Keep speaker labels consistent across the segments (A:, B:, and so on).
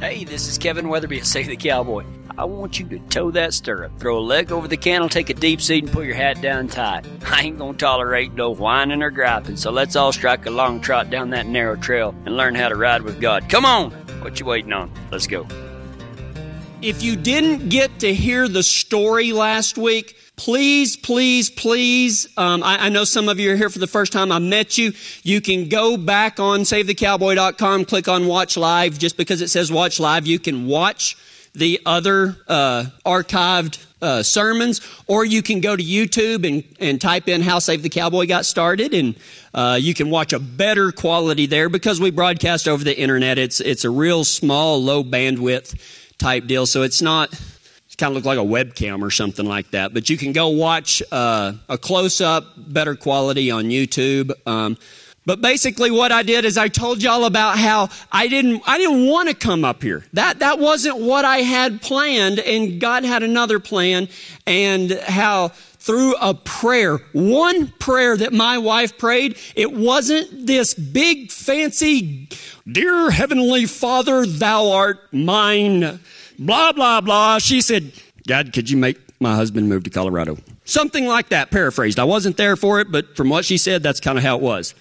A: Hey, this is Kevin Weatherby at Save the Cowboy. I want you to toe that stirrup, throw a leg over the cantle, take a deep seat, and pull your hat down tight. I ain't gonna tolerate no whining or griping, so let's all strike a long trot down that narrow trail and learn how to ride with God. Come on! What you waiting on? Let's go.
B: If you didn't get to hear the story last week, please, please, please, um, I, I, know some of you are here for the first time. I met you. You can go back on SaveTheCowboy.com, click on Watch Live. Just because it says Watch Live, you can watch the other uh, archived uh, sermons, or you can go to YouTube and, and type in How Save the Cowboy Got Started, and uh, you can watch a better quality there because we broadcast over the internet. It's, it's a real small, low bandwidth type deal, so it's not kind of look like a webcam or something like that. But you can go watch uh, a close up, better quality on YouTube. Um, but basically, what I did is I told y'all about how I didn't I didn't want to come up here. That that wasn't what I had planned, and God had another plan, and how through a prayer, one prayer that my wife prayed, it wasn't this big fancy, dear heavenly Father, thou art mine blah, blah, blah. She said, God, could you make my husband move to Colorado? Something like that, paraphrased. I wasn't there for it, but from what she said, that's kind of how it was.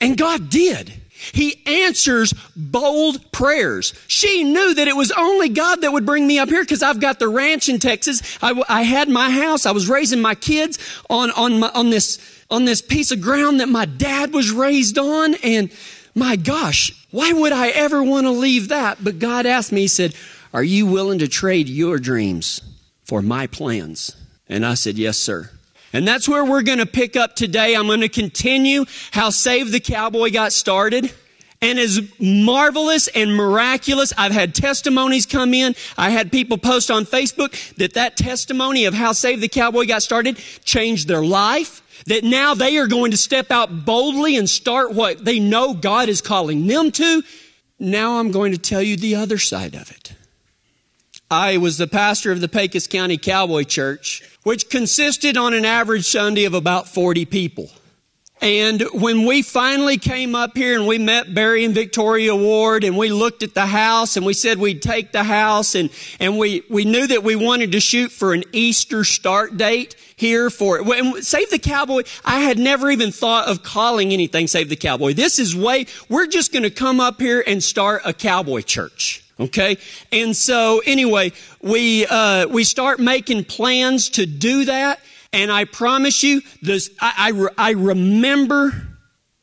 B: And God did. He answers bold prayers. She knew that it was only God that would bring me up here because I've got the ranch in Texas. I, I, had my house. I was raising my kids on, on, my, on, this, on this piece of ground that my dad was raised on. And my gosh, why would I ever want to leave that? But God asked me, He said, are you willing to trade your dreams for my plans? And I said, Yes, sir. And that's where we're going to pick up today. I'm going to continue how Save the Cowboy got started. And as marvelous and miraculous, I've had testimonies come in. I had people post on Facebook that that testimony of how Save the Cowboy got started changed their life. That now they are going to step out boldly and start what they know God is calling them to. Now I'm going to tell you the other side of it. I was the pastor of the Pecos County Cowboy Church, which consisted on an average Sunday of about 40 people. And when we finally came up here and we met Barry and Victoria Ward and we looked at the house and we said we'd take the house and, and we, we knew that we wanted to shoot for an Easter start date here for it. Save the Cowboy, I had never even thought of calling anything Save the Cowboy. This is way, we're just going to come up here and start a cowboy church. Okay? And so anyway, we, uh, we start making plans to do that. And I promise you, this, I, I, I remember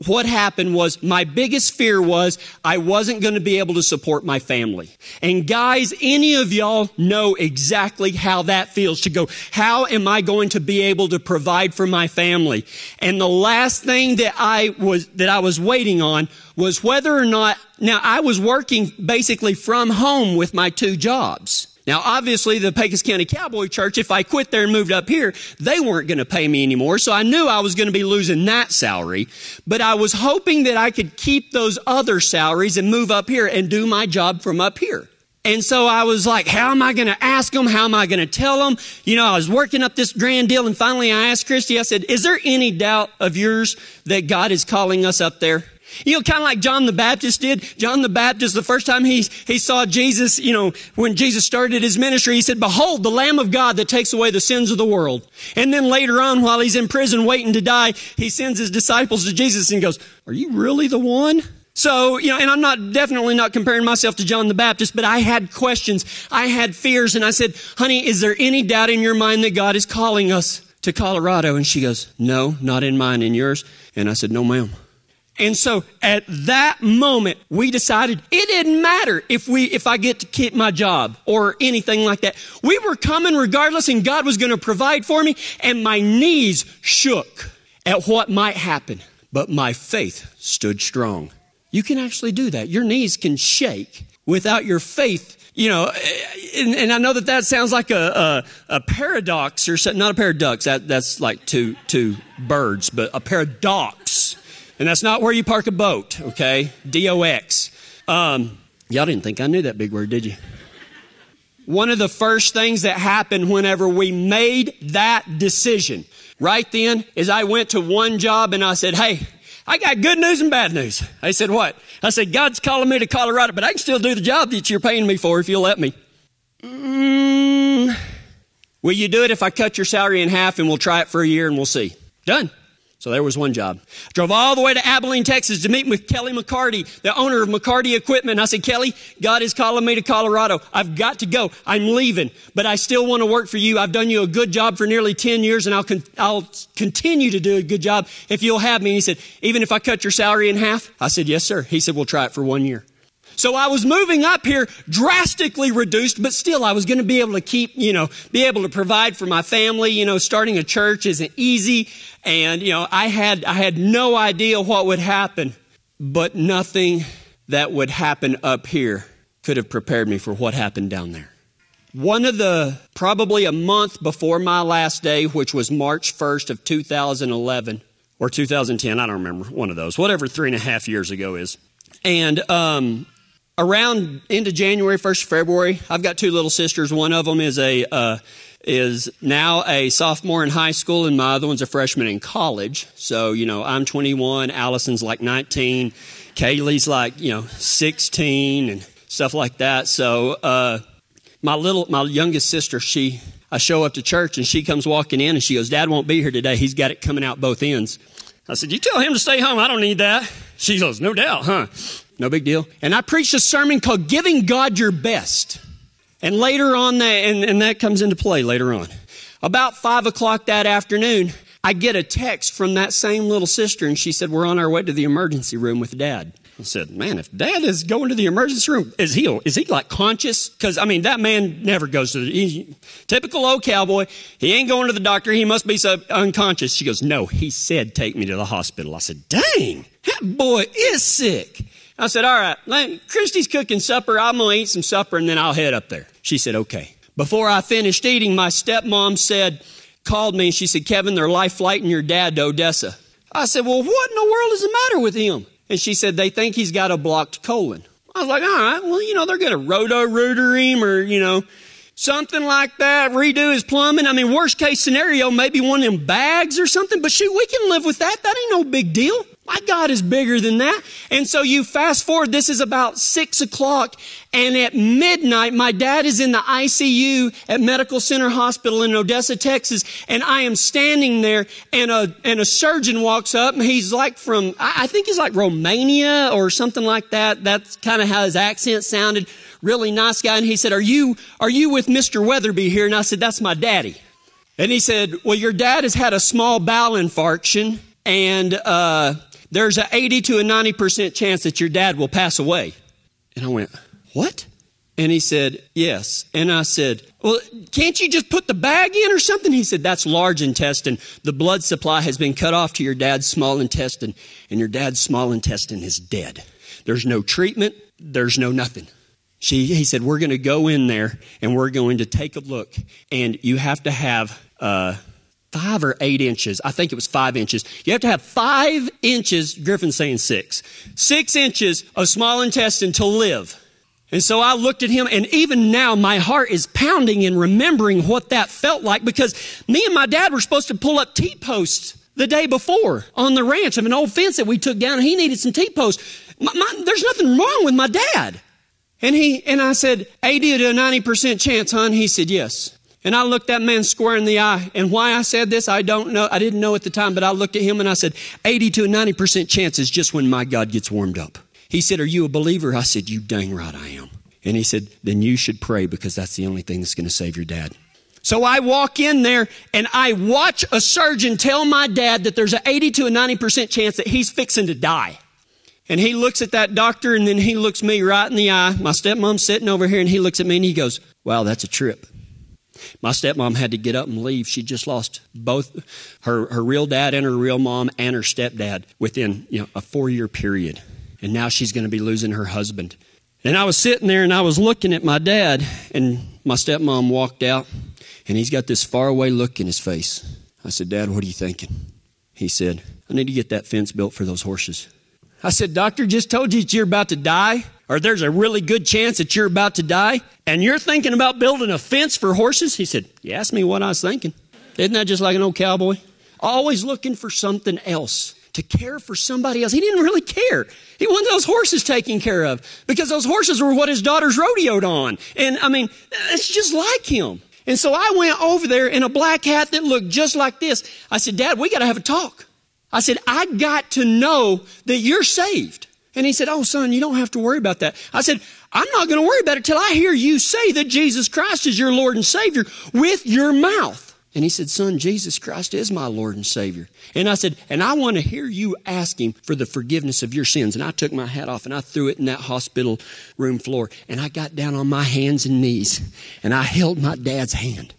B: what happened was my biggest fear was I wasn't going to be able to support my family. And guys, any of y'all know exactly how that feels to go, how am I going to be able to provide for my family? And the last thing that I was, that I was waiting on was whether or not, now I was working basically from home with my two jobs. Now, obviously, the Pecos County Cowboy Church, if I quit there and moved up here, they weren't going to pay me anymore. So I knew I was going to be losing that salary. But I was hoping that I could keep those other salaries and move up here and do my job from up here. And so I was like, how am I going to ask them? How am I going to tell them? You know, I was working up this grand deal. And finally I asked Christy, I said, is there any doubt of yours that God is calling us up there? You know, kind of like John the Baptist did. John the Baptist, the first time he, he saw Jesus, you know, when Jesus started his ministry, he said, behold, the Lamb of God that takes away the sins of the world. And then later on, while he's in prison waiting to die, he sends his disciples to Jesus and goes, are you really the one? So, you know, and I'm not definitely not comparing myself to John the Baptist, but I had questions. I had fears and I said, honey, is there any doubt in your mind that God is calling us to Colorado? And she goes, no, not in mine, in yours. And I said, no, ma'am. And so at that moment, we decided it didn't matter if we, if I get to keep my job or anything like that. We were coming regardless and God was going to provide for me and my knees shook at what might happen, but my faith stood strong. You can actually do that. Your knees can shake without your faith you know, and, and, I know that that sounds like a, a, a paradox or something, not a paradox. That, that's like two, two birds, but a paradox and that's not where you park a boat, okay? D O X. Um, y'all didn't think I knew that big word, did you? One of the first things that happened whenever we made that decision, right then, is I went to one job and I said, hey, I got good news and bad news. I said, What? I said, God's calling me to Colorado, but I can still do the job that you're paying me for if you'll let me. Mm, will you do it if I cut your salary in half and we'll try it for a year and we'll see? Done. So there was one job. Drove all the way to Abilene, Texas to meet with Kelly McCarty, the owner of McCarty Equipment. I said, Kelly, God is calling me to Colorado. I've got to go. I'm leaving, but I still want to work for you. I've done you a good job for nearly 10 years and I'll, con- I'll continue to do a good job if you'll have me. And he said, even if I cut your salary in half? I said, yes, sir. He said, we'll try it for one year. So I was moving up here drastically reduced, but still I was going to be able to keep, you know, be able to provide for my family. You know, starting a church isn't easy. And, you know, I had, I had no idea what would happen, but nothing that would happen up here could have prepared me for what happened down there. One of the, probably a month before my last day, which was March 1st of 2011, or 2010, I don't remember, one of those, whatever three and a half years ago is. And um, around into January, first February, I've got two little sisters. One of them is a uh, is now a sophomore in high school, and my other one's a freshman in college. So you know, I'm 21, Allison's like 19, Kaylee's like you know 16, and stuff like that. So uh, my little my youngest sister, she I show up to church and she comes walking in and she goes, Dad won't be here today. He's got it coming out both ends. I said, You tell him to stay home. I don't need that. She goes, No doubt, huh? No big deal. And I preached a sermon called Giving God Your Best. And later on, that, and, and that comes into play later on. About five o'clock that afternoon, I get a text from that same little sister, and she said, We're on our way to the emergency room with dad. I said, Man, if dad is going to the emergency room, is he, is he like conscious? Because, I mean, that man never goes to the, he, typical old cowboy. He ain't going to the doctor. He must be so unconscious. She goes, No, he said, Take me to the hospital. I said, Dang, that boy is sick. I said, all right, Christy's cooking supper. I'm going to eat some supper and then I'll head up there. She said, okay. Before I finished eating, my stepmom said, called me and she said, Kevin, they're life flighting your dad to Odessa. I said, well, what in the world is the matter with him? And she said, they think he's got a blocked colon. I was like, all right, well, you know, they're going to roto-rooter him or, you know, something like that, redo his plumbing. I mean, worst case scenario, maybe one of them bags or something, but shoot, we can live with that. That ain't no big deal. My God is bigger than that. And so you fast forward, this is about six o'clock, and at midnight, my dad is in the ICU at Medical Center Hospital in Odessa, Texas, and I am standing there, and a, and a surgeon walks up, and he's like from, I think he's like Romania or something like that. That's kind of how his accent sounded. Really nice guy. And he said, are you, are you with Mr. Weatherby here? And I said, that's my daddy. And he said, well, your dad has had a small bowel infarction, and, uh, there's an 80 to a 90% chance that your dad will pass away. And I went, What? And he said, Yes. And I said, Well, can't you just put the bag in or something? He said, That's large intestine. The blood supply has been cut off to your dad's small intestine, and your dad's small intestine is dead. There's no treatment, there's no nothing. She, he said, We're going to go in there and we're going to take a look, and you have to have. Uh, five or eight inches. I think it was five inches. You have to have five inches, Griffin's saying six, six inches of small intestine to live. And so I looked at him, and even now my heart is pounding in remembering what that felt like because me and my dad were supposed to pull up T posts the day before on the ranch of an old fence that we took down, and he needed some T posts. My, my, there's nothing wrong with my dad. And he, and I said, 80 to a 90% chance, hon. He said, yes. And I looked that man square in the eye. And why I said this, I don't know. I didn't know at the time, but I looked at him and I said, 80 to a 90% chance is just when my God gets warmed up. He said, Are you a believer? I said, You dang right I am. And he said, Then you should pray because that's the only thing that's going to save your dad. So I walk in there and I watch a surgeon tell my dad that there's an 80 to a 90% chance that he's fixing to die. And he looks at that doctor and then he looks me right in the eye. My stepmom's sitting over here and he looks at me and he goes, Wow, that's a trip. My stepmom had to get up and leave. She just lost both her, her real dad and her real mom and her stepdad within you know, a four year period. And now she's going to be losing her husband. And I was sitting there and I was looking at my dad, and my stepmom walked out, and he's got this faraway look in his face. I said, Dad, what are you thinking? He said, I need to get that fence built for those horses. I said, Doctor just told you that you're about to die or there's a really good chance that you're about to die, and you're thinking about building a fence for horses? He said, You asked me what I was thinking. Isn't that just like an old cowboy? Always looking for something else to care for somebody else. He didn't really care. He wanted those horses taken care of because those horses were what his daughters rodeoed on. And I mean, it's just like him. And so I went over there in a black hat that looked just like this. I said, Dad, we got to have a talk. I said, I got to know that you're saved. And he said, Oh, son, you don't have to worry about that. I said, I'm not going to worry about it till I hear you say that Jesus Christ is your Lord and Savior with your mouth. And he said, Son, Jesus Christ is my Lord and Savior. And I said, And I want to hear you ask him for the forgiveness of your sins. And I took my hat off and I threw it in that hospital room floor. And I got down on my hands and knees and I held my dad's hand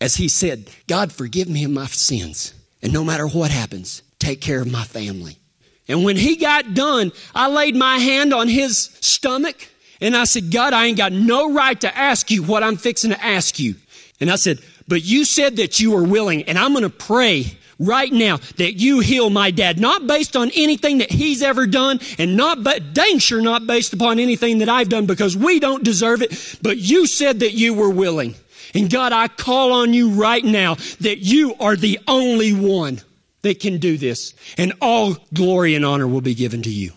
B: as he said, God, forgive me of my sins. And no matter what happens, take care of my family. And when he got done, I laid my hand on his stomach and I said, God, I ain't got no right to ask you what I'm fixing to ask you. And I said, but you said that you were willing and I'm going to pray right now that you heal my dad, not based on anything that he's ever done and not, but dang sure not based upon anything that I've done because we don't deserve it. But you said that you were willing. And God, I call on you right now that you are the only one that can do this. And all glory and honor will be given to you.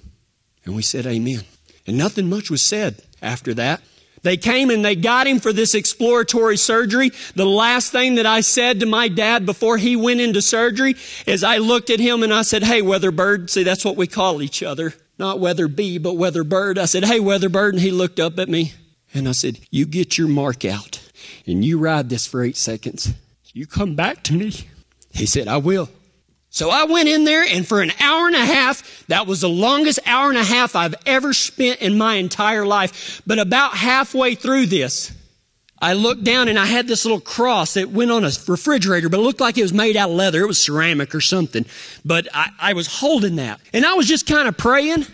B: And we said, Amen. And nothing much was said after that. They came and they got him for this exploratory surgery. The last thing that I said to my dad before he went into surgery is I looked at him and I said, Hey, Weatherbird. See, that's what we call each other. Not Weather Bee, but Weatherbird. I said, Hey, Weatherbird. And he looked up at me and I said, You get your mark out and you ride this for eight seconds. You come back to me. He said, I will. So I went in there and for an hour and a half, that was the longest hour and a half I've ever spent in my entire life. But about halfway through this, I looked down and I had this little cross that went on a refrigerator, but it looked like it was made out of leather. It was ceramic or something. But I, I was holding that. And I was just kind of praying.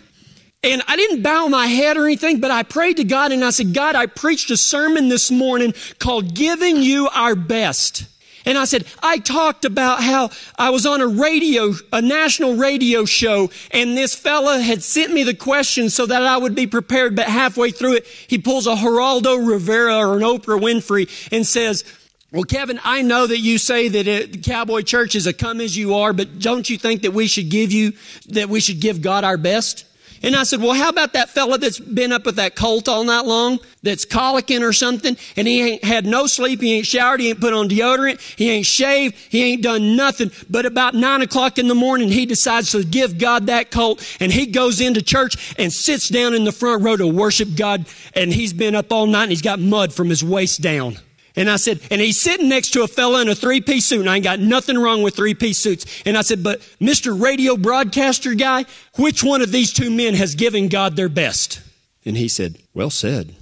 B: And I didn't bow my head or anything, but I prayed to God and I said, God, I preached a sermon this morning called Giving You Our Best. And I said, I talked about how I was on a radio, a national radio show, and this fella had sent me the question so that I would be prepared, but halfway through it, he pulls a Geraldo Rivera or an Oprah Winfrey and says, well, Kevin, I know that you say that it, Cowboy Church is a come as you are, but don't you think that we should give you, that we should give God our best? And I said, well, how about that fella that's been up with that colt all night long, that's colicking or something, and he ain't had no sleep, he ain't showered, he ain't put on deodorant, he ain't shaved, he ain't done nothing. But about nine o'clock in the morning, he decides to give God that colt, and he goes into church and sits down in the front row to worship God, and he's been up all night and he's got mud from his waist down. And I said, and he's sitting next to a fella in a three piece suit, and I ain't got nothing wrong with three piece suits. And I said, but Mr. Radio broadcaster guy, which one of these two men has given God their best? And he said, well said.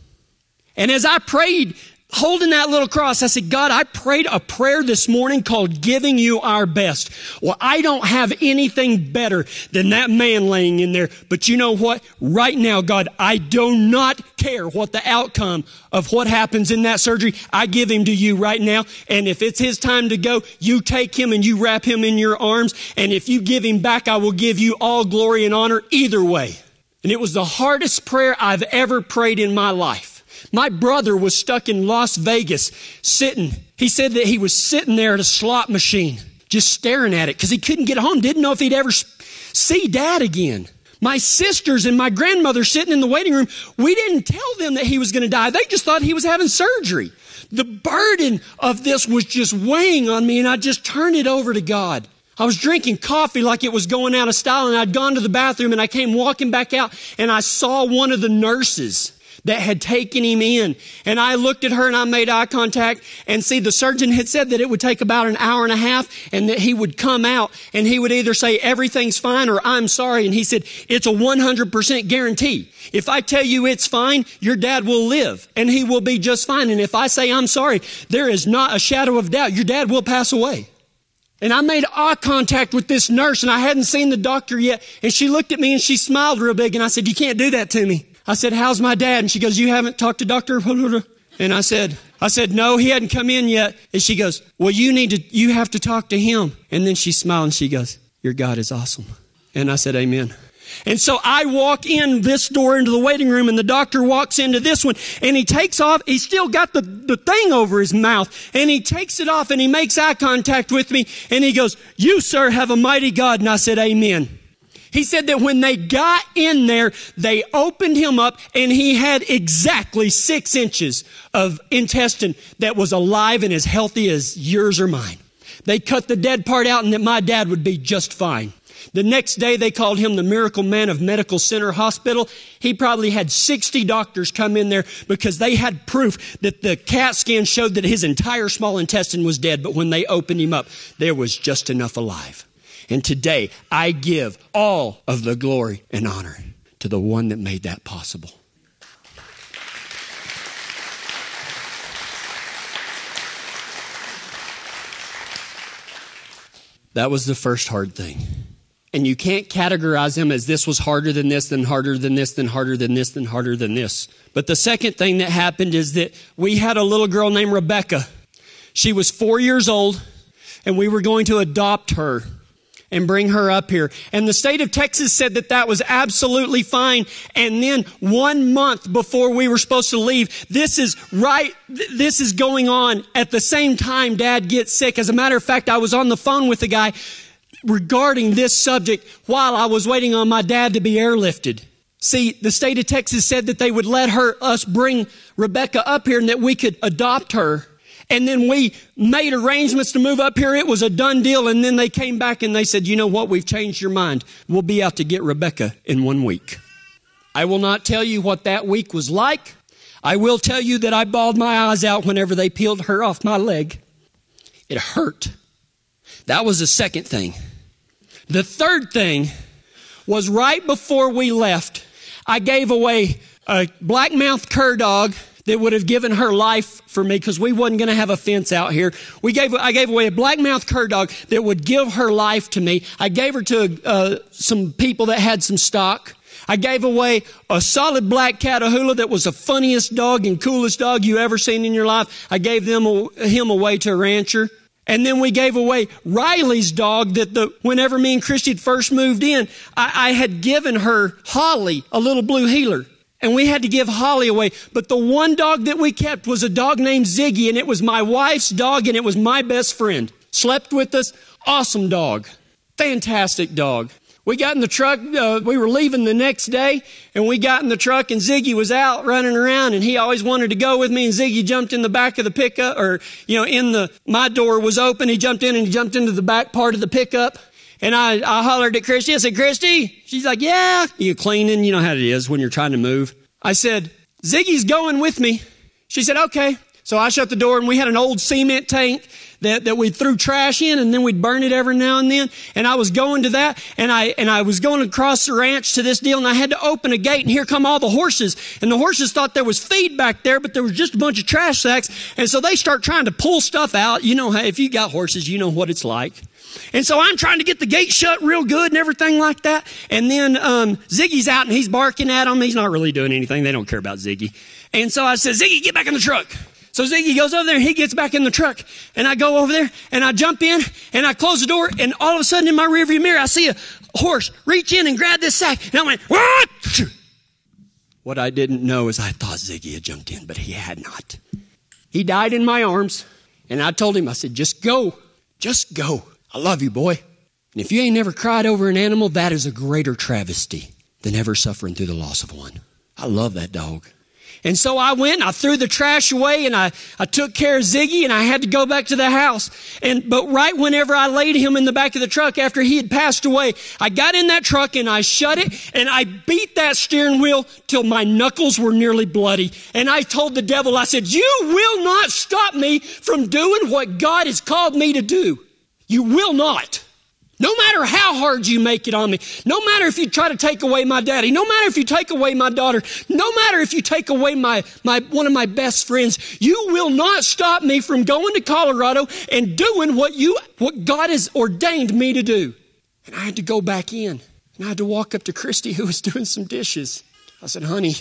B: And as I prayed holding that little cross, I said, God, I prayed a prayer this morning called giving you our best. Well, I don't have anything better than that man laying in there. But you know what? Right now, God, I do not care what the outcome of what happens in that surgery. I give him to you right now. And if it's his time to go, you take him and you wrap him in your arms. And if you give him back, I will give you all glory and honor either way. And it was the hardest prayer I've ever prayed in my life. My brother was stuck in Las Vegas sitting. He said that he was sitting there at a slot machine, just staring at it because he couldn't get home, didn't know if he'd ever see dad again. My sisters and my grandmother sitting in the waiting room, we didn't tell them that he was going to die. They just thought he was having surgery. The burden of this was just weighing on me, and I just turned it over to God. I was drinking coffee like it was going out of style, and I'd gone to the bathroom, and I came walking back out, and I saw one of the nurses that had taken him in. And I looked at her and I made eye contact and see the surgeon had said that it would take about an hour and a half and that he would come out and he would either say everything's fine or I'm sorry. And he said, it's a 100% guarantee. If I tell you it's fine, your dad will live and he will be just fine. And if I say I'm sorry, there is not a shadow of doubt. Your dad will pass away. And I made eye contact with this nurse and I hadn't seen the doctor yet. And she looked at me and she smiled real big and I said, you can't do that to me. I said, how's my dad? And she goes, you haven't talked to Dr. And I said, I said, no, he hadn't come in yet. And she goes, well, you need to, you have to talk to him. And then she smiled and she goes, your God is awesome. And I said, amen. And so I walk in this door into the waiting room and the doctor walks into this one and he takes off. He's still got the, the thing over his mouth and he takes it off and he makes eye contact with me and he goes, you, sir, have a mighty God. And I said, amen. He said that when they got in there, they opened him up and he had exactly six inches of intestine that was alive and as healthy as yours or mine. They cut the dead part out and that my dad would be just fine. The next day they called him the miracle man of Medical Center Hospital. He probably had 60 doctors come in there because they had proof that the CAT scan showed that his entire small intestine was dead, but when they opened him up, there was just enough alive. And today I give all of the glory and honor to the one that made that possible. That was the first hard thing. And you can't categorize them as this was harder than this, then harder than this, then harder than this, then harder than this. But the second thing that happened is that we had a little girl named Rebecca. She was four years old, and we were going to adopt her and bring her up here. And the state of Texas said that that was absolutely fine. And then one month before we were supposed to leave, this is right, this is going on at the same time dad gets sick. As a matter of fact, I was on the phone with the guy regarding this subject while I was waiting on my dad to be airlifted. See, the state of Texas said that they would let her, us bring Rebecca up here and that we could adopt her. And then we made arrangements to move up here. It was a done deal. And then they came back and they said, you know what? We've changed your mind. We'll be out to get Rebecca in one week. I will not tell you what that week was like. I will tell you that I bawled my eyes out whenever they peeled her off my leg. It hurt. That was the second thing. The third thing was right before we left, I gave away a blackmouth cur dog that would have given her life for me because we wasn't going to have a fence out here. We gave, I gave away a blackmouth cur dog that would give her life to me. I gave her to uh, some people that had some stock. I gave away a solid black Catahoula that was the funniest dog and coolest dog you ever seen in your life. I gave them him away to a rancher. And then we gave away Riley's dog that the, whenever me and Christy had first moved in, I, I had given her Holly, a little blue heeler. And we had to give Holly away. But the one dog that we kept was a dog named Ziggy, and it was my wife's dog, and it was my best friend. Slept with us. Awesome dog. Fantastic dog. We got in the truck. Uh, we were leaving the next day, and we got in the truck, and Ziggy was out running around, and he always wanted to go with me. And Ziggy jumped in the back of the pickup, or you know, in the my door was open. He jumped in and he jumped into the back part of the pickup. And I, I hollered at Christy. I said, Christy. She's like, yeah. You're cleaning. You know how it is when you're trying to move. I said, Ziggy's going with me. She said, okay. So I shut the door and we had an old cement tank that, that we threw trash in and then we'd burn it every now and then. And I was going to that and I, and I was going across the ranch to this deal and I had to open a gate and here come all the horses. And the horses thought there was feed back there, but there was just a bunch of trash sacks. And so they start trying to pull stuff out. You know, if you got horses, you know what it's like. And so I'm trying to get the gate shut real good and everything like that. And then um, Ziggy's out and he's barking at them. He's not really doing anything. They don't care about Ziggy. And so I said, Ziggy, get back in the truck. So Ziggy goes over there and he gets back in the truck. And I go over there and I jump in and I close the door. And all of a sudden in my rearview mirror, I see a horse reach in and grab this sack. And I went, what? What I didn't know is I thought Ziggy had jumped in, but he had not. He died in my arms. And I told him, I said, just go. Just go. I love you, boy. And if you ain't never cried over an animal, that is a greater travesty than ever suffering through the loss of one. I love that dog. And so I went, I threw the trash away and I, I took care of Ziggy and I had to go back to the house. And, but right whenever I laid him in the back of the truck after he had passed away, I got in that truck and I shut it and I beat that steering wheel till my knuckles were nearly bloody. And I told the devil, I said, you will not stop me from doing what God has called me to do. You will not. No matter how hard you make it on me, no matter if you try to take away my daddy, no matter if you take away my daughter, no matter if you take away my, my, one of my best friends, you will not stop me from going to Colorado and doing what you, what God has ordained me to do. And I had to go back in and I had to walk up to Christy who was doing some dishes. I said, honey,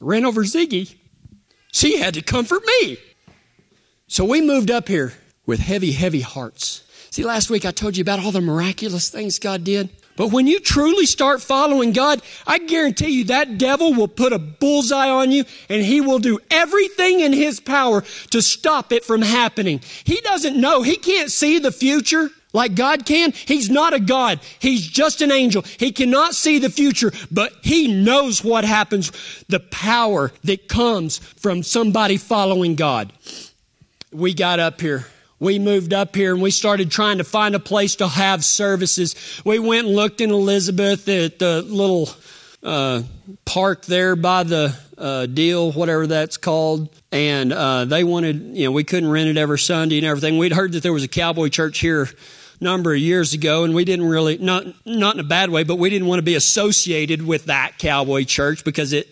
B: I ran over Ziggy. She had to comfort me. So we moved up here with heavy, heavy hearts. See, last week I told you about all the miraculous things God did. But when you truly start following God, I guarantee you that devil will put a bullseye on you and he will do everything in his power to stop it from happening. He doesn't know. He can't see the future like God can? He's not a God. He's just an angel. He cannot see the future, but he knows what happens, the power that comes from somebody following God. We got up here. We moved up here and we started trying to find a place to have services. We went and looked in Elizabeth at the little uh, park there by the uh, deal, whatever that's called. And uh, they wanted, you know, we couldn't rent it every Sunday and everything. We'd heard that there was a cowboy church here number of years ago, and we didn't really not not in a bad way, but we didn't want to be associated with that cowboy church because it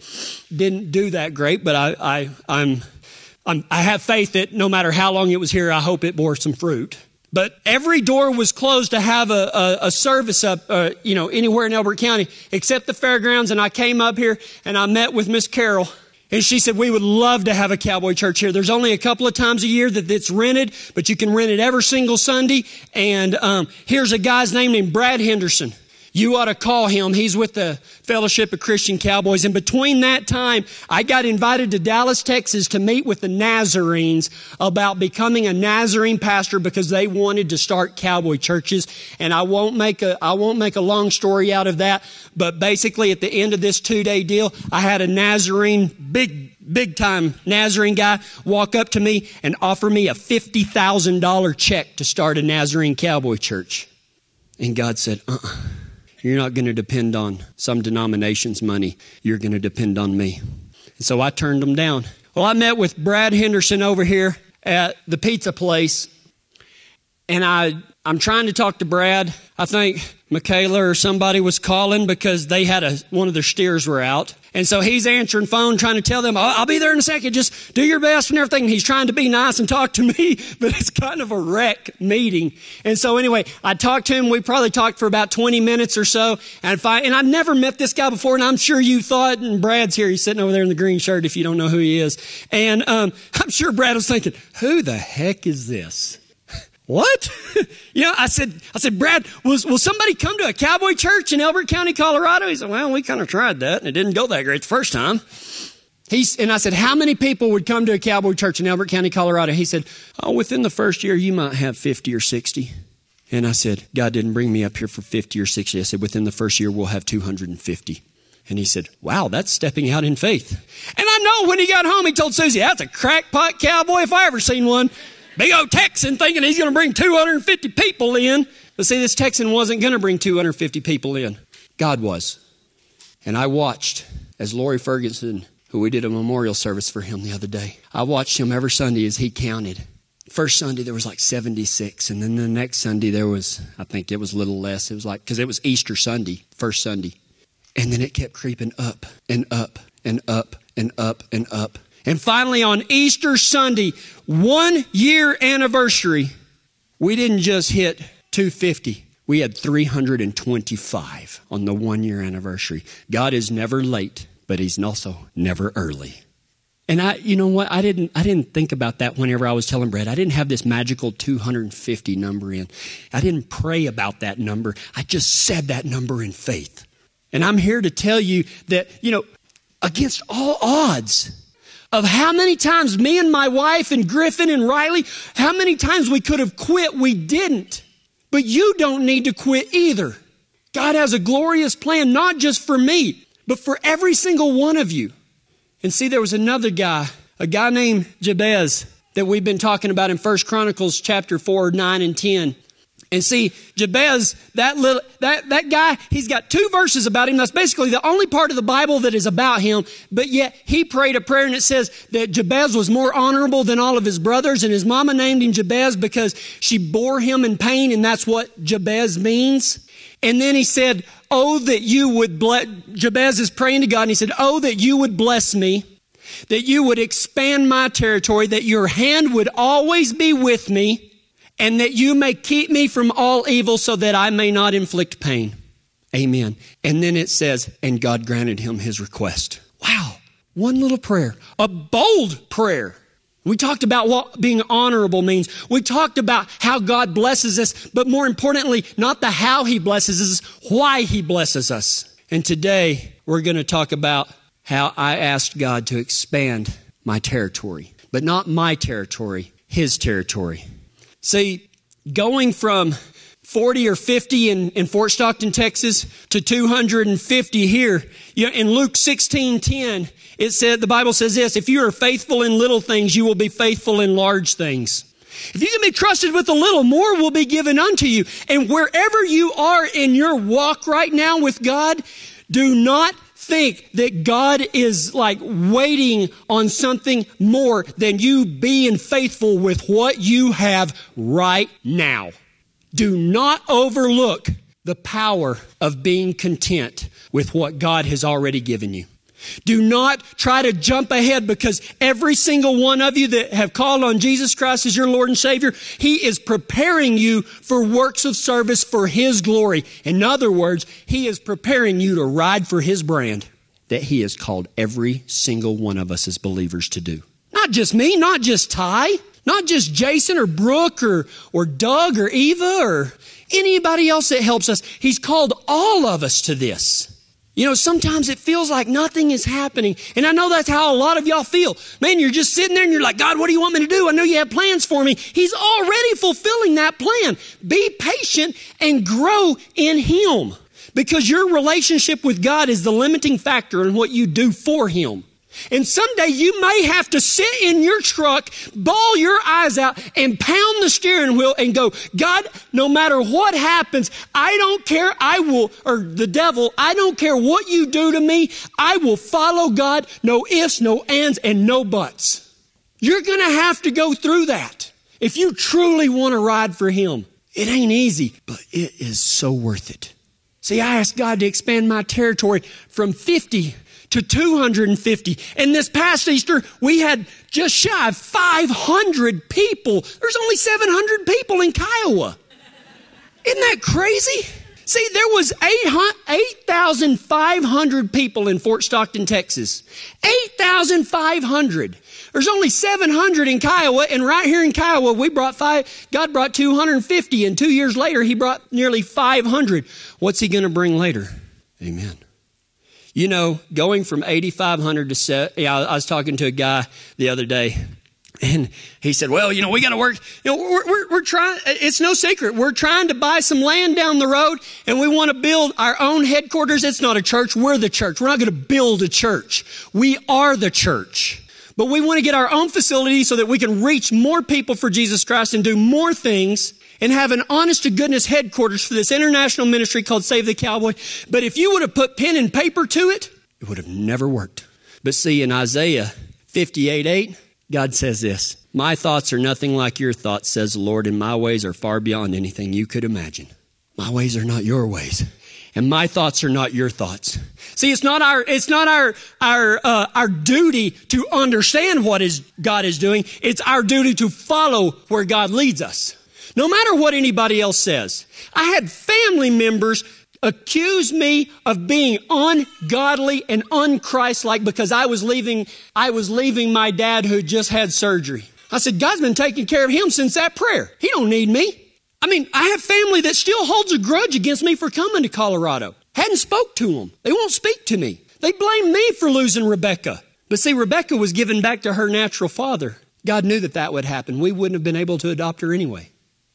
B: didn't do that great. But I, I I'm, I'm I have faith that no matter how long it was here, I hope it bore some fruit. But every door was closed to have a, a, a service up, uh, you know, anywhere in Elbert County except the fairgrounds. And I came up here and I met with Miss Carol and she said, we would love to have a cowboy church here. There's only a couple of times a year that it's rented, but you can rent it every single Sunday. And um, here's a guy's name named Brad Henderson. You ought to call him. He's with the Fellowship of Christian Cowboys. And between that time, I got invited to Dallas, Texas to meet with the Nazarenes about becoming a Nazarene pastor because they wanted to start cowboy churches. And I won't make a, I won't make a long story out of that. But basically at the end of this two day deal, I had a Nazarene, big, big time Nazarene guy walk up to me and offer me a $50,000 check to start a Nazarene cowboy church. And God said, uh-uh. You're not going to depend on some denomination's money. You're going to depend on me. And so I turned them down. Well, I met with Brad Henderson over here at the pizza place, and I, I'm trying to talk to Brad. I think Michaela or somebody was calling because they had a, one of their steers were out. And so he's answering phone, trying to tell them, I'll, be there in a second. Just do your best and everything. And he's trying to be nice and talk to me, but it's kind of a wreck meeting. And so anyway, I talked to him. We probably talked for about 20 minutes or so. And I, and I've never met this guy before. And I'm sure you thought, and Brad's here. He's sitting over there in the green shirt if you don't know who he is. And, um, I'm sure Brad was thinking, who the heck is this? What? you know, I said, I said, Brad, will, will somebody come to a cowboy church in Elbert County, Colorado? He said, well, we kind of tried that and it didn't go that great the first time. He's, and I said, how many people would come to a cowboy church in Elbert County, Colorado? He said, oh, within the first year, you might have 50 or 60. And I said, God didn't bring me up here for 50 or 60. I said, within the first year, we'll have 250. And he said, Wow, that's stepping out in faith. And I know when he got home, he told Susie, That's a crackpot cowboy if I ever seen one. Big old Texan thinking he's going to bring 250 people in. But see, this Texan wasn't going to bring 250 people in. God was. And I watched as Lori Ferguson, who we did a memorial service for him the other day, I watched him every Sunday as he counted. First Sunday there was like 76, and then the next Sunday there was, I think it was a little less. It was like, because it was Easter Sunday, first Sunday. And then it kept creeping up and up and up and up and up. And finally, on Easter Sunday, one year anniversary, we didn't just hit 250. We had 325 on the one year anniversary. God is never late, but He's also never early. And I, you know what? I didn't, I didn't think about that whenever I was telling Brad. I didn't have this magical 250 number in. I didn't pray about that number. I just said that number in faith. And I'm here to tell you that, you know, against all odds, of how many times me and my wife and Griffin and Riley, how many times we could have quit, we didn't. But you don't need to quit either. God has a glorious plan, not just for me, but for every single one of you. And see, there was another guy, a guy named Jabez that we've been talking about in First Chronicles chapter 4, 9, and 10. And see, Jabez, that little, that, that guy, he's got two verses about him. That's basically the only part of the Bible that is about him. But yet he prayed a prayer and it says that Jabez was more honorable than all of his brothers and his mama named him Jabez because she bore him in pain and that's what Jabez means. And then he said, Oh, that you would bless, Jabez is praying to God and he said, Oh, that you would bless me, that you would expand my territory, that your hand would always be with me and that you may keep me from all evil so that I may not inflict pain. Amen. And then it says, and God granted him his request. Wow. One little prayer, a bold prayer. We talked about what being honorable means. We talked about how God blesses us, but more importantly, not the how he blesses us, why he blesses us. And today we're going to talk about how I asked God to expand my territory, but not my territory, his territory. See, going from 40 or 50 in, in Fort Stockton, Texas to 250 here. You know, in Luke 16, 10, it said, the Bible says this, if you are faithful in little things, you will be faithful in large things. If you can be trusted with a little, more will be given unto you. And wherever you are in your walk right now with God, do not think that God is like waiting on something more than you being faithful with what you have right now. Do not overlook the power of being content with what God has already given you. Do not try to jump ahead because every single one of you that have called on Jesus Christ as your Lord and Savior, He is preparing you for works of service for His glory. In other words, He is preparing you to ride for His brand that He has called every single one of us as believers to do. Not just me, not just Ty, not just Jason or Brooke or, or Doug or Eva or anybody else that helps us. He's called all of us to this. You know, sometimes it feels like nothing is happening. And I know that's how a lot of y'all feel. Man, you're just sitting there and you're like, God, what do you want me to do? I know you have plans for me. He's already fulfilling that plan. Be patient and grow in Him because your relationship with God is the limiting factor in what you do for Him. And someday you may have to sit in your truck, bawl your eyes out, and pound the steering wheel and go, God, no matter what happens, I don't care. I will, or the devil, I don't care what you do to me. I will follow God. No ifs, no ands, and no buts. You're going to have to go through that if you truly want to ride for Him. It ain't easy, but it is so worth it. See, I asked God to expand my territory from 50 to 250. And this past Easter, we had just shy of 500 people. There's only 700 people in Kiowa. Isn't that crazy? See, there was 8,500 people in Fort Stockton, Texas. 8,500. There's only 700 in Kiowa, and right here in Kiowa, we brought five, God brought 250, and two years later, He brought nearly 500. What's He going to bring later? Amen. You know, going from 8,500 to set, yeah, I was talking to a guy the other day and he said, well, you know, we got to work, you know, we're, we're, we're, trying, it's no secret. We're trying to buy some land down the road and we want to build our own headquarters. It's not a church. We're the church. We're not going to build a church. We are the church. But we want to get our own facility so that we can reach more people for Jesus Christ and do more things and have an honest to goodness headquarters for this international ministry called Save the Cowboy. But if you would have put pen and paper to it, it would have never worked. But see, in Isaiah 58 8, God says this My thoughts are nothing like your thoughts, says the Lord, and my ways are far beyond anything you could imagine. My ways are not your ways. And my thoughts are not your thoughts. See, it's not our, it's not our, our, uh, our duty to understand what is God is doing. It's our duty to follow where God leads us. No matter what anybody else says. I had family members accuse me of being ungodly and unchristlike because I was leaving, I was leaving my dad who just had surgery. I said, God's been taking care of him since that prayer. He don't need me. I mean, I have family that still holds a grudge against me for coming to Colorado. Hadn't spoke to them. They won't speak to me. They blame me for losing Rebecca. But see, Rebecca was given back to her natural father. God knew that that would happen. We wouldn't have been able to adopt her anyway.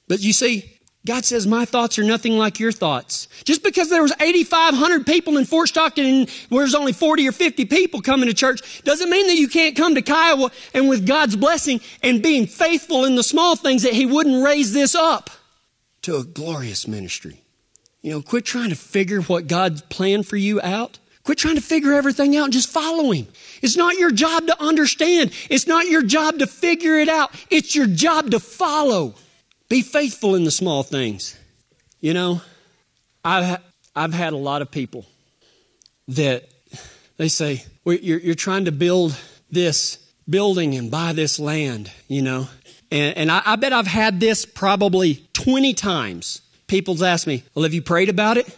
B: But you see, God says, my thoughts are nothing like your thoughts. Just because there was 8,500 people in Fort Stockton and there's only 40 or 50 people coming to church doesn't mean that you can't come to Kiowa and with God's blessing and being faithful in the small things that He wouldn't raise this up to a glorious ministry. You know, quit trying to figure what God's plan for you out. Quit trying to figure everything out and just follow Him. It's not your job to understand. It's not your job to figure it out. It's your job to follow. Be faithful in the small things. You know, I've, I've had a lot of people that they say, well, you're, you're trying to build this building and buy this land, you know. And, and I, I bet I've had this probably 20 times. People's asked me, well, have you prayed about it?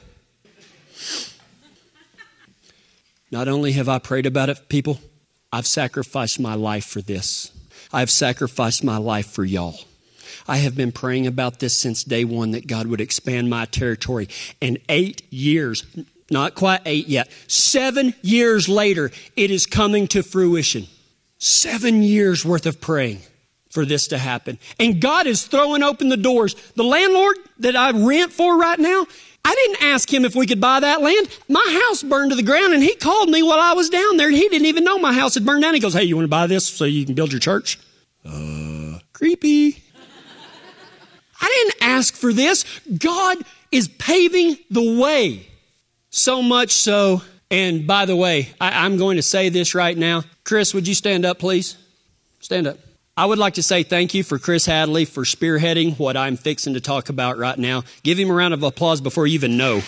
B: Not only have I prayed about it, people, I've sacrificed my life for this. I've sacrificed my life for y'all. I have been praying about this since day one that God would expand my territory. And eight years, not quite eight yet, seven years later, it is coming to fruition. Seven years worth of praying. for this to happen. And God is throwing open the doors. The landlord that I rent for right now, I didn't ask him if we could buy that land. My house burned to the ground and he called me while I was down there and he didn't even know my house had burned down. He goes, Hey, you want to buy this so you can build your church? Uh, creepy. I didn't ask for this. God is paving the way. So much so, and by the way, I, am going to say this right now. Chris, would you stand up, please? Stand up. I would like to say thank you for Chris Hadley for spearheading what I'm fixing to talk about right now. Give him a round of applause before you even know.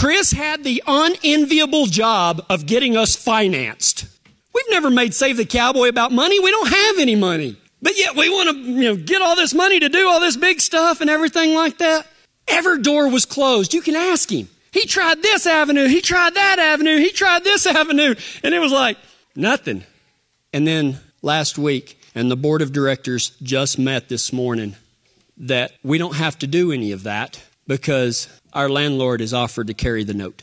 B: Chris had the unenviable job of getting us financed. We've never made Save the Cowboy about money. We don't have any money. But yet we want to, you know, get all this money to do all this big stuff and everything like that. Every door was closed. You can ask him. He tried this avenue. He tried that avenue. He tried this avenue. And it was like nothing. And then last week, and the board of directors just met this morning, that we don't have to do any of that because our landlord is offered to carry the note.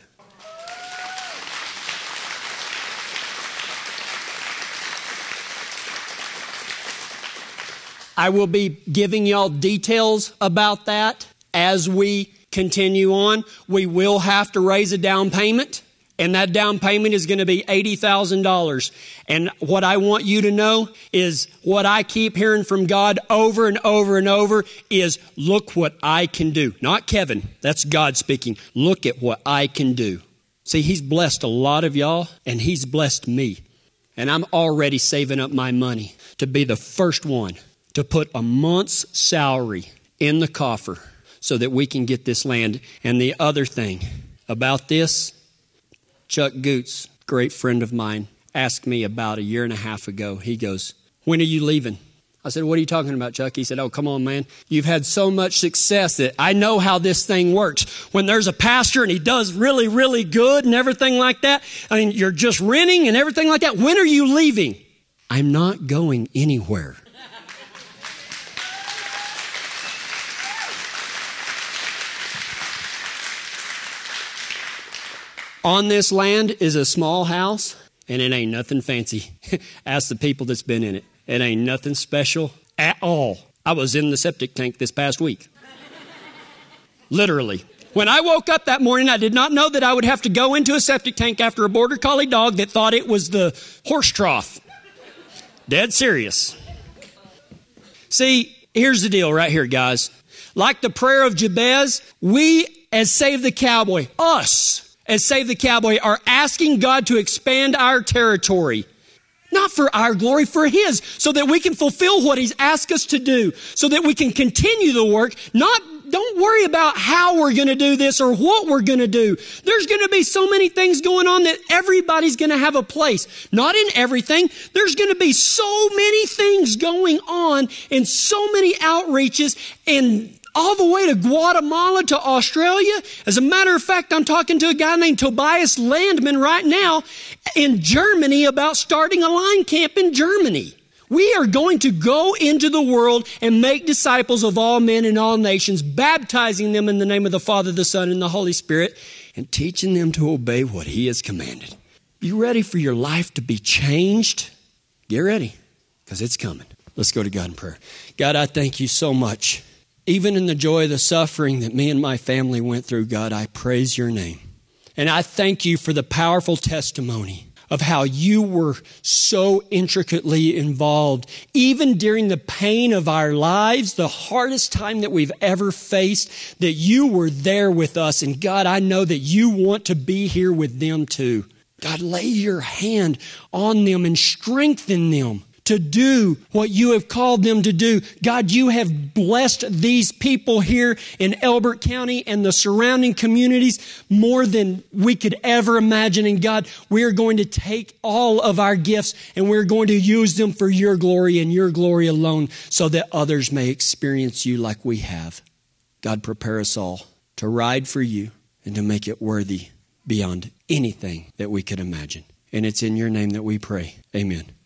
B: I will be giving y'all details about that as we continue on. We will have to raise a down payment, and that down payment is going to be $80,000. And what I want you to know is what I keep hearing from God over and over and over is look what I can do. Not Kevin, that's God speaking. Look at what I can do. See, He's blessed a lot of y'all, and He's blessed me. And I'm already saving up my money to be the first one to put a month's salary in the coffer so that we can get this land. And the other thing about this, Chuck Goots, great friend of mine, asked me about a year and a half ago. He goes, When are you leaving? I said, What are you talking about, Chuck? He said, Oh, come on, man. You've had so much success that I know how this thing works. When there's a pastor and he does really, really good and everything like that, I mean, you're just renting and everything like that. When are you leaving? I'm not going anywhere. On this land is a small house, and it ain't nothing fancy. Ask the people that's been in it. It ain't nothing special at all. I was in the septic tank this past week. Literally. When I woke up that morning, I did not know that I would have to go into a septic tank after a border collie dog that thought it was the horse trough. Dead serious. See, here's the deal right here, guys. Like the prayer of Jabez, we as Save the Cowboy, us, as Save the Cowboy are asking God to expand our territory. Not for our glory, for His, so that we can fulfill what He's asked us to do, so that we can continue the work. Not, don't worry about how we're going to do this or what we're going to do. There's going to be so many things going on that everybody's going to have a place. Not in everything. There's going to be so many things going on and so many outreaches and all the way to Guatemala to Australia. As a matter of fact, I'm talking to a guy named Tobias Landman right now in Germany about starting a line camp in Germany. We are going to go into the world and make disciples of all men and all nations, baptizing them in the name of the Father, the Son, and the Holy Spirit, and teaching them to obey what He has commanded. You ready for your life to be changed? Get ready, because it's coming. Let's go to God in prayer. God, I thank you so much even in the joy of the suffering that me and my family went through, God, I praise your name. And I thank you for the powerful testimony of how you were so intricately involved, even during the pain of our lives, the hardest time that we've ever faced, that you were there with us. And God, I know that you want to be here with them too. God, lay your hand on them and strengthen them to do what you have called them to do. God, you have blessed these people here in Elbert County and the surrounding communities more than we could ever imagine. And God, we are going to take all of our gifts and we're going to use them for your glory and your glory alone so that others may experience you like we have. God, prepare us all to ride for you and to make it worthy beyond anything that we could imagine. And it's in your name that we pray. Amen.